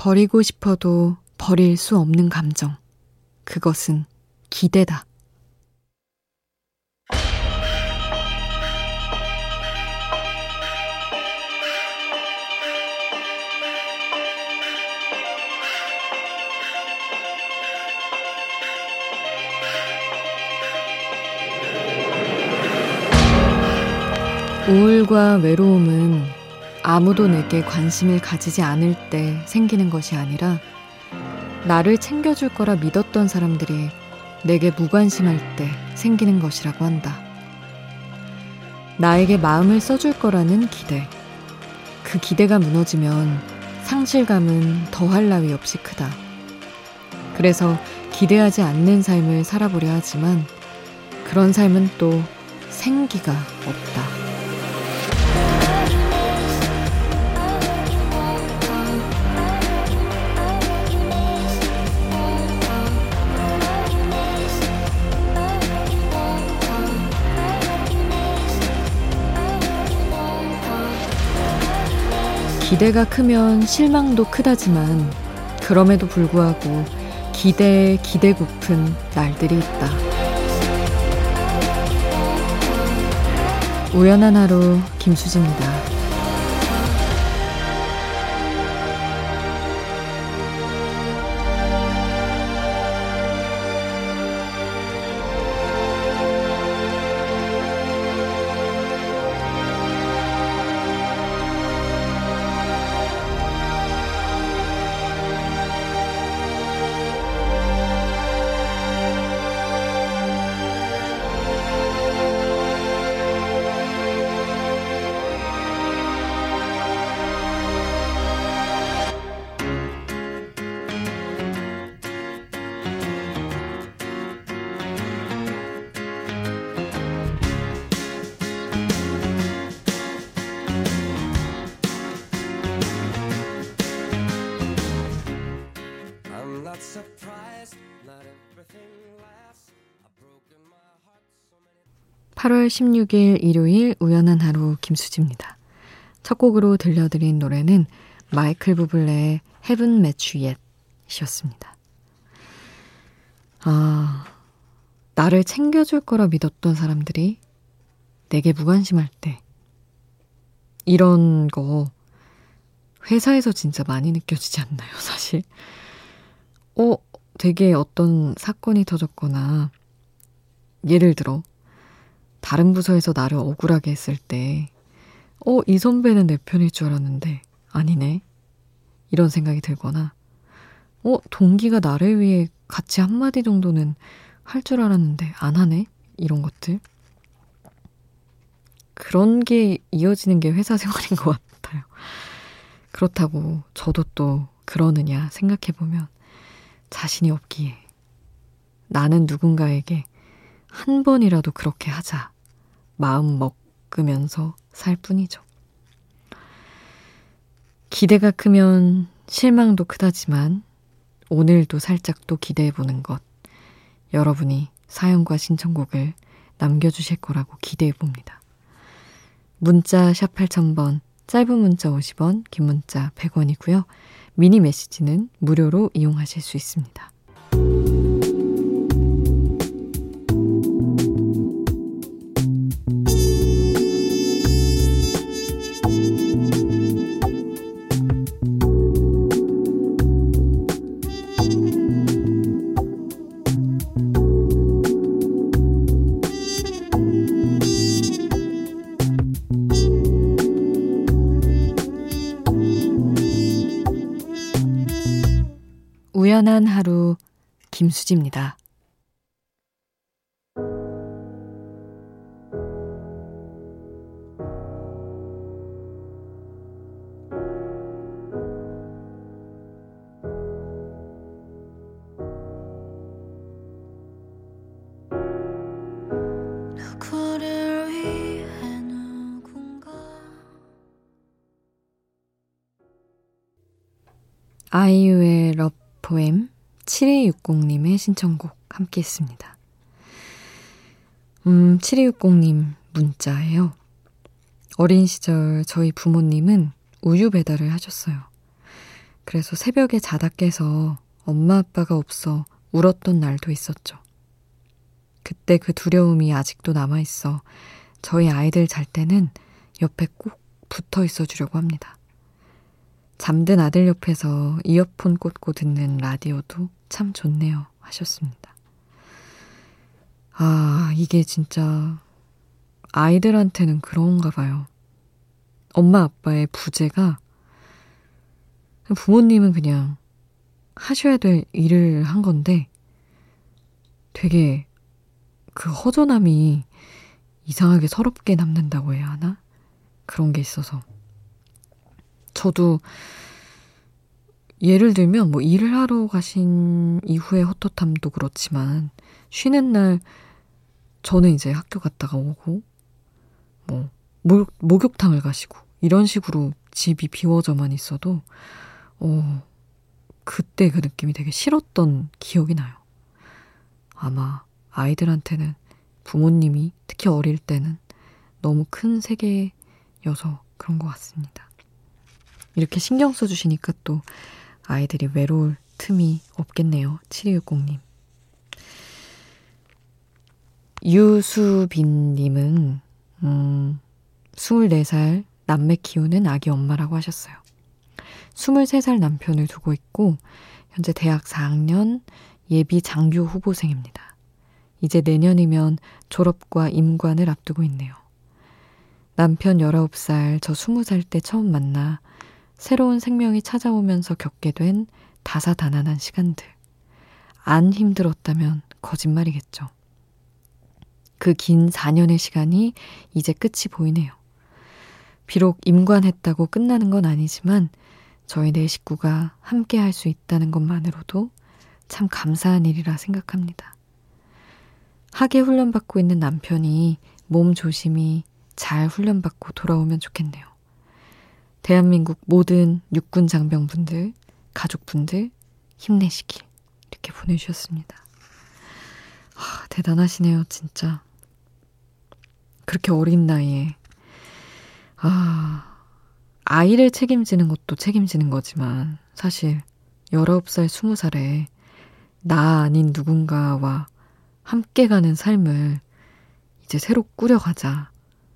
버리고 싶어도 버릴 수 없는 감정. 그것은 기대다. 우울과 외로움은 아무도 내게 관심을 가지지 않을 때 생기는 것이 아니라 나를 챙겨줄 거라 믿었던 사람들이 내게 무관심할 때 생기는 것이라고 한다. 나에게 마음을 써줄 거라는 기대. 그 기대가 무너지면 상실감은 더할 나위 없이 크다. 그래서 기대하지 않는 삶을 살아보려 하지만 그런 삶은 또 생기가 없다. 기대가 크면 실망도 크다지만 그럼에도 불구하고 기대에 기대 고픈 날들이 있다. 우연한 하루 김수지입니다. 8월 16일 일요일 우연한 하루 김수지입니다. 첫 곡으로 들려드린 노래는 마이클 부블레의 Haven't Met You Yet이었습니다. 아, 나를 챙겨줄 거라 믿었던 사람들이 내게 무관심할 때 이런 거 회사에서 진짜 많이 느껴지지 않나요, 사실? 어, 되게 어떤 사건이 터졌거나 예를 들어 다른 부서에서 나를 억울하게 했을 때, 어, 이 선배는 내 편일 줄 알았는데, 아니네. 이런 생각이 들거나, 어, 동기가 나를 위해 같이 한마디 정도는 할 줄 알았는데, 안 하네? 이런 것들. 그런 게 이어지는 게 회사 생활인 것 같아요. 그렇다고 저도 또 그러느냐 생각해보면 자신이 없기에 나는 누군가에게 한 번이라도 그렇게 하자. 마음 먹으면서 살 뿐이죠. 기대가 크면 실망도 크다지만 오늘도 살짝 또 기대해 보는 것. 여러분이 사연과 신청곡을 남겨주실 거라고 기대해 봅니다. 문자 샵 8000번, 짧은 문자 50원, 긴 문자 100원이고요. 미니 메시지는 무료로 이용하실 수 있습니다. 우연한 하루 김수지입니다. 아이유의 러 포엠 7260님의 신청곡 함께 했습니다. 음, 7260님 문자예요. 어린 시절 저희 부모님은 우유 배달을 하셨어요. 그래서 새벽에 자다 깨서 엄마 아빠가 없어 울었던 날도 있었죠. 그때 그 두려움이 아직도 남아있어 저희 아이들 잘 때는 옆에 꼭 붙어 있어 주려고 합니다. 잠든 아들 옆에서 이어폰 꽂고 듣는 라디오도 참 좋네요. 하셨습니다. 아, 이게 진짜 아이들한테는 그런가 봐요. 엄마 아빠의 부재가 부모님은 그냥 하셔야 될 일을 한 건데 되게 그 허전함이 이상하게 서럽게 남는다고 해야 하나? 그런 게 있어서. 저도 예를 들면 뭐 일을 하러 가신 이후의 헛헛함도 그렇지만 쉬는 날 저는 이제 학교 갔다가 오고 뭐 목욕, 목욕탕을 가시고 이런 식으로 집이 비워져만 있어도 어 그때 그 느낌이 되게 싫었던 기억이 나요. 아마 아이들한테는 부모님이 특히 어릴 때는 너무 큰 세계여서 그런 것 같습니다. 이렇게 신경 써주시니까 또 아이들이 외로울 틈이 없겠네요. 7260님. 유수빈님은, 음, 24살 남매 키우는 아기 엄마라고 하셨어요. 23살 남편을 두고 있고, 현재 대학 4학년 예비 장교 후보생입니다. 이제 내년이면 졸업과 임관을 앞두고 있네요. 남편 19살, 저 20살 때 처음 만나 새로운 생명이 찾아오면서 겪게 된 다사다난한 시간들. 안 힘들었다면 거짓말이겠죠. 그 긴 4년의 시간이 이제 끝이 보이네요. 비록 임관했다고 끝나는 건 아니지만 저희 네 식구가 함께 할 수 있다는 것만으로도 참 감사한 일이라 생각합니다. 하계 훈련받고 있는 남편이 몸 조심히 잘 훈련받고 돌아오면 좋겠네요. 대한민국 모든 육군 장병분들, 가족분들 힘내시길 이렇게 보내주셨습니다. 아, 대단하시네요, 진짜. 그렇게 어린 나이에 아, 아이를 책임지는 것도 책임지는 거지만 사실 19살, 20살에 나 아닌 누군가와 함께 가는 삶을 이제 새로 꾸려가자.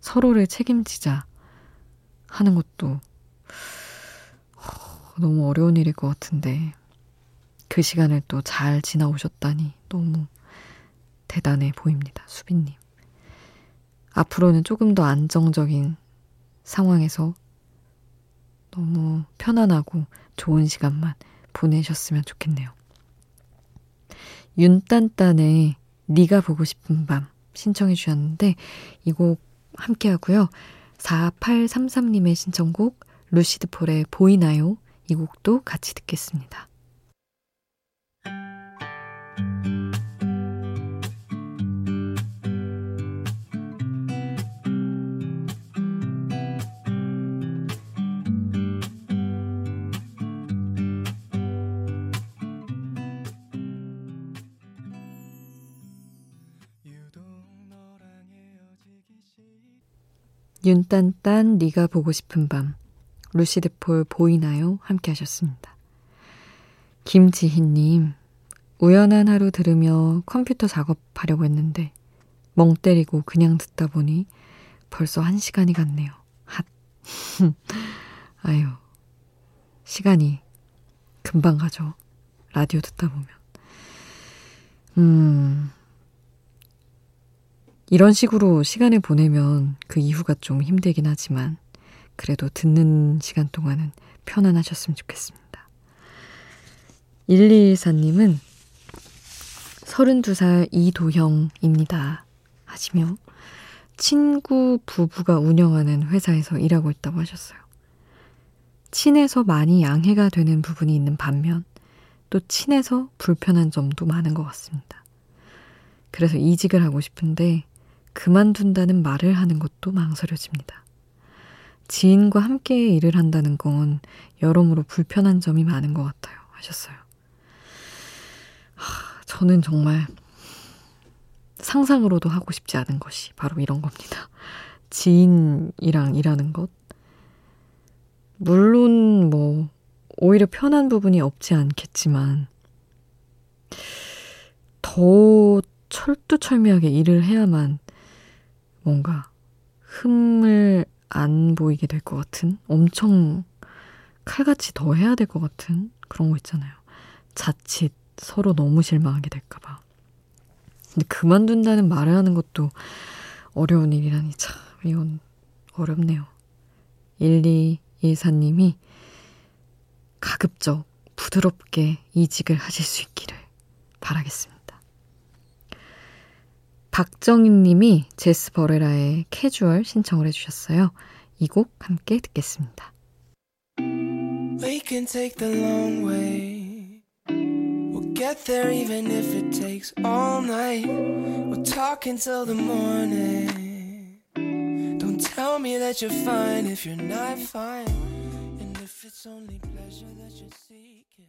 서로를 책임지자. 하는 것도 너무 어려운 일일 것 같은데 그 시간을 또 잘 지나오셨다니 너무 대단해 보입니다. 수빈님. 앞으로는 조금 더 안정적인 상황에서 너무 편안하고 좋은 시간만 보내셨으면 좋겠네요. 윤딴딴의 네가 보고 싶은 밤 신청해 주셨는데 이 곡 함께 하고요. 4833님의 신청곡 루시드 폴의 보이나요? 이 곡도 같이 듣겠습니다. 윤딴딴 네가 보고 싶은 밤 루시드 폴 보이나요? 함께 하셨습니다. 김지희님 우연한 하루 들으며 컴퓨터 작업하려고 했는데 멍 때리고 그냥 듣다 보니 벌써 한 시간이 갔네요. 핫. 아유, 시간이 금방 가죠. 라디오 듣다 보면. 음, 이런 식으로 시간을 보내면 그 이후가 좀 힘들긴 하지만 그래도 듣는 시간 동안은 편안하셨으면 좋겠습니다. 1214님은 32살 이도형입니다. 하시며 친구 부부가 운영하는 회사에서 일하고 있다고 하셨어요. 친해서 많이 양해가 되는 부분이 있는 반면 또 친해서 불편한 점도 많은 것 같습니다. 그래서 이직을 하고 싶은데 그만둔다는 말을 하는 것도 망설여집니다. 지인과 함께 일을 한다는 건 여러모로 불편한 점이 많은 것 같아요. 하셨어요. 하, 저는 정말 상상으로도 하고 싶지 않은 것이 바로 이런 겁니다. 지인이랑 일하는 것. 물론 뭐 오히려 편한 부분이 없지 않겠지만, 더 철두철미하게 일을 해야만 뭔가 흠을 안 보이게 될 것 같은 엄청 칼같이 더 해야 될 것 같은 그런 거 있잖아요. 자칫 서로 너무 실망하게 될까봐. 근데 그만둔다는 말을 하는 것도 어려운 일이라니 참 이건 어렵네요. 1214님이 가급적 부드럽게 이직을 하실 수 있기를 바라겠습니다. 박정인 님이 제스 버레라의 캐주얼 신청을 해주셨어요. 이 곡 함께 듣겠습니다. We can take the long way. We'll get there even if it takes all night. We'll talk until the morning. Don't tell me that you're fine if you're not fine. And if it's only pleasure that you're seeking,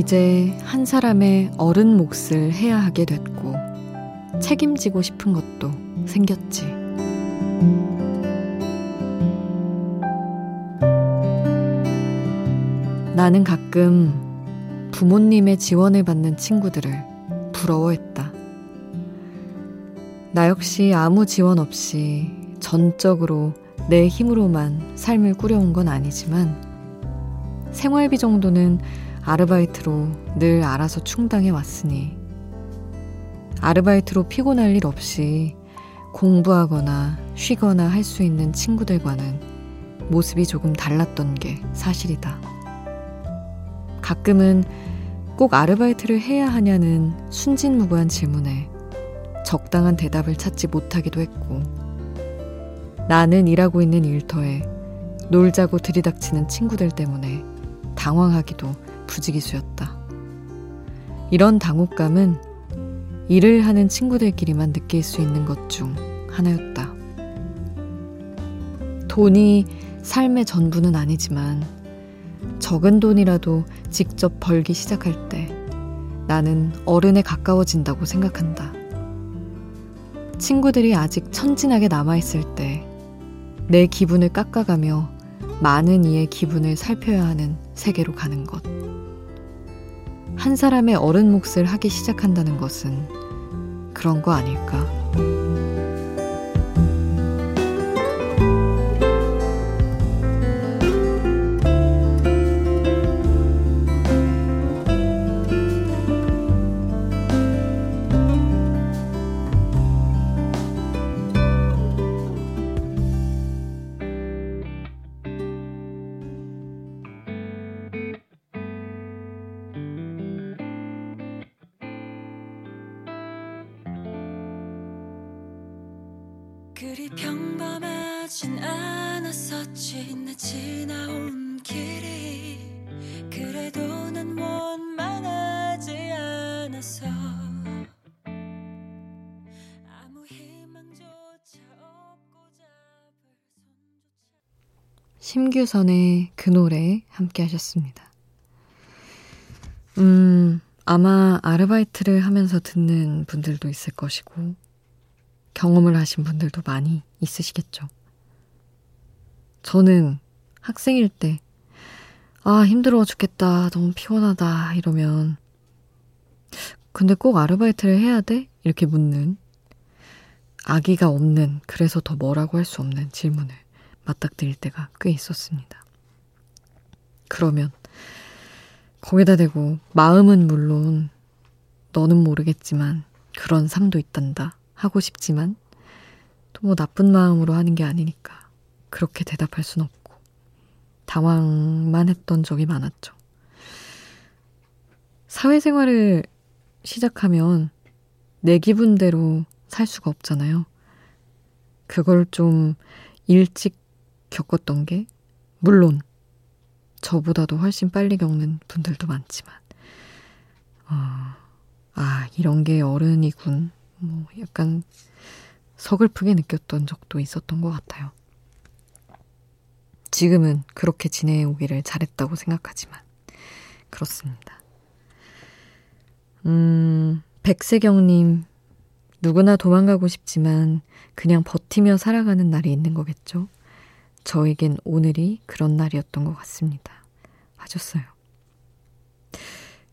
이제 한 사람의 어른 몫을 해야 하게 됐고 책임지고 싶은 것도 생겼지. 나는 가끔 부모님의 지원을 받는 친구들을 부러워했다. 나 역시 아무 지원 없이 전적으로 내 힘으로만 삶을 꾸려온 건 아니지만 생활비 정도는 아르바이트로 늘 알아서 충당해 왔으니 아르바이트로 피곤할 일 없이 공부하거나 쉬거나 할 수 있는 친구들과는 모습이 조금 달랐던 게 사실이다. 가끔은 꼭 아르바이트를 해야 하냐는 순진무구한 질문에 적당한 대답을 찾지 못하기도 했고, 나는 일하고 있는 일터에 놀자고 들이닥치는 친구들 때문에 당황하기도 부지기수였다. 이런 당혹감은 일을 하는 친구들끼리만 느낄 수 있는 것 중 하나였다. 돈이 삶의 전부는 아니지만 적은 돈이라도 직접 벌기 시작할 때 나는 어른에 가까워진다고 생각한다. 친구들이 아직 천진하게 남아있을 때 내 기분을 깎아가며 많은 이의 기분을 살펴야 하는 세계로 가는 것. 한 사람의 어른 몫을 하기 시작한다는 것은 그런 거 아닐까? 심규선의 그 노래 함께 하셨습니다. 음, 아마 아르바이트를 하면서 듣는 분들도 있을 것이고 경험을 하신 분들도 많이 있으시겠죠. 저는 학생일 때, 아, 힘들어 죽겠다, 너무 피곤하다, 이러면, 근데 꼭 아르바이트를 해야 돼? 이렇게 묻는, 아기가 없는, 그래서 더 뭐라고 할 수 없는 질문을 맞닥뜨릴 때가 꽤 있었습니다. 그러면, 거기다 대고, 마음은 물론, 너는 모르겠지만, 그런 삶도 있단다. 하고 싶지만 또 뭐 나쁜 마음으로 하는 게 아니니까 그렇게 대답할 순 없고 당황만 했던 적이 많았죠. 사회생활을 시작하면 내 기분대로 살 수가 없잖아요. 그걸 좀 일찍 겪었던 게, 물론, 저보다도 훨씬 빨리 겪는 분들도 많지만, 어, 아, 이런 게 어른이군. 뭐, 약간 서글프게 느꼈던 적도 있었던 것 같아요. 지금은 그렇게 지내오기를 잘했다고 생각하지만, 그렇습니다. 음, 백세경님, 누구나 도망가고 싶지만 그냥 버티며 살아가는 날이 있는 거겠죠? 저에겐 오늘이 그런 날이었던 것 같습니다. 하셨어요.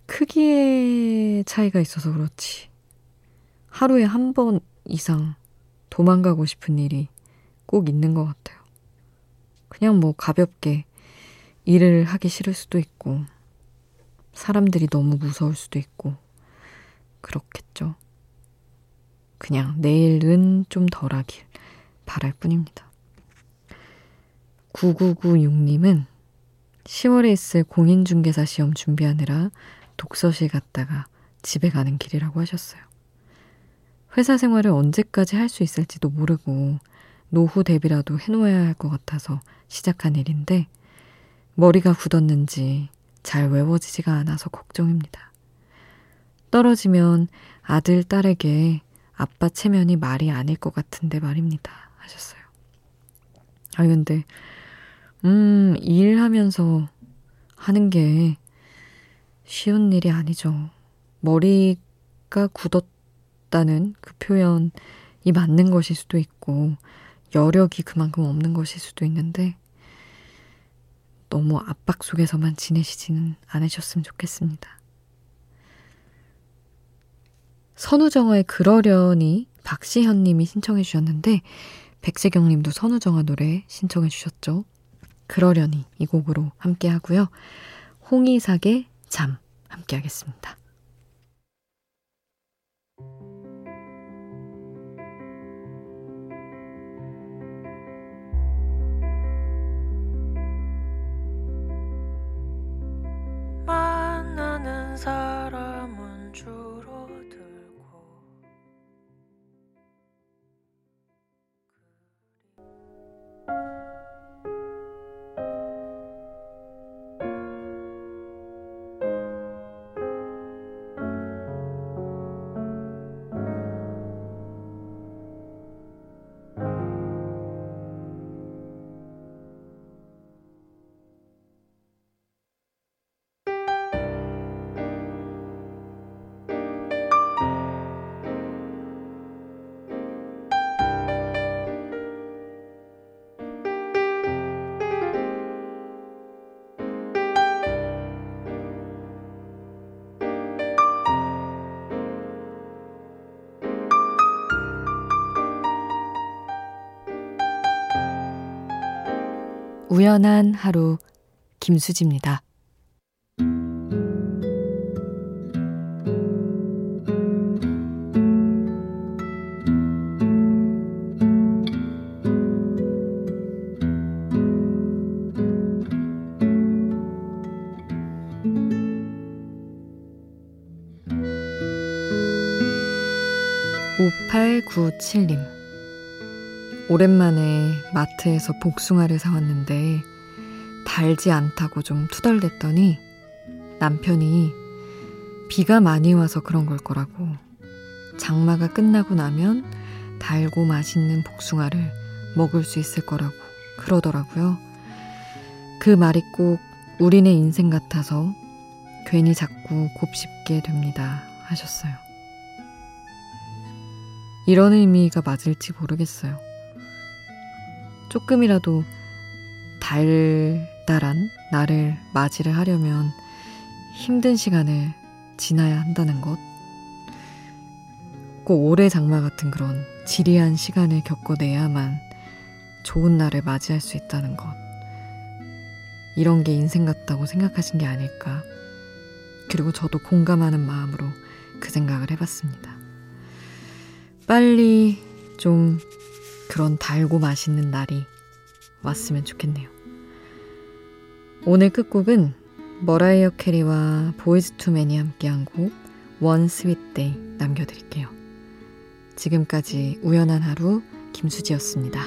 크기의 차이가 있어서 그렇지. 하루에 한 번 이상 도망가고 싶은 일이 꼭 있는 것 같아요. 그냥 뭐 가볍게 일을 하기 싫을 수도 있고, 사람들이 너무 무서울 수도 있고, 그렇겠죠. 그냥 내일은 좀 덜하길 바랄 뿐입니다. 9996님은 10월에 있을 공인중개사 시험 준비하느라 독서실 갔다가 집에 가는 길이라고 하셨어요. 회사 생활을 언제까지 할 수 있을지도 모르고 노후 대비라도 해놓아야 할 것 같아서 시작한 일인데 머리가 굳었는지 잘 외워지지가 않아서 걱정입니다. 떨어지면 아들, 딸에게 아빠 체면이 말이 아닐 것 같은데 말입니다. 하셨어요. 아, 근데, 음, 일하면서 하는 게 쉬운 일이 아니죠. 머리가 굳었다는 그 표현이 맞는 것일 수도 있고, 여력이 그만큼 없는 것일 수도 있는데, 너무 압박 속에서만 지내시지는 않으셨으면 좋겠습니다. 선우정아의 그러려니 박시현 님이 신청해 주셨는데, 백세경 님도 선우정아 노래 신청해 주셨죠. 그러려니 이 곡으로 함께 하고요. 홍이삭의 잠 함께 하겠습니다. 우연한 하루 김수지입니다. 오팔구칠님 오랜만에 마트에서 복숭아를 사왔는데 달지 않다고 좀 투덜댔더니 남편이 비가 많이 와서 그런 걸 거라고 장마가 끝나고 나면 달고 맛있는 복숭아를 먹을 수 있을 거라고 그러더라고요. 그 말이 꼭 우리네 인생 같아서 괜히 자꾸 곱씹게 됩니다. 하셨어요. 이런 의미가 맞을지 모르겠어요. 조금이라도 달달한 나를 맞이를 하려면 힘든 시간을 지나야 한다는 것. 꼭 올해 장마 같은 그런 지리한 시간을 겪어내야만 좋은 날을 맞이할 수 있다는 것. 이런 게 인생 같다고 생각하신 게 아닐까. 그리고 저도 공감하는 마음으로 그 생각을 해봤습니다. 빨리 좀 그런 달고 맛있는 날이 왔으면 좋겠네요. 오늘 끝곡은 머라이어 캐리와 Boyz II Men이 함께한 곡 One Sweet Day 남겨드릴게요. 지금까지 우연한 하루 김수지였습니다.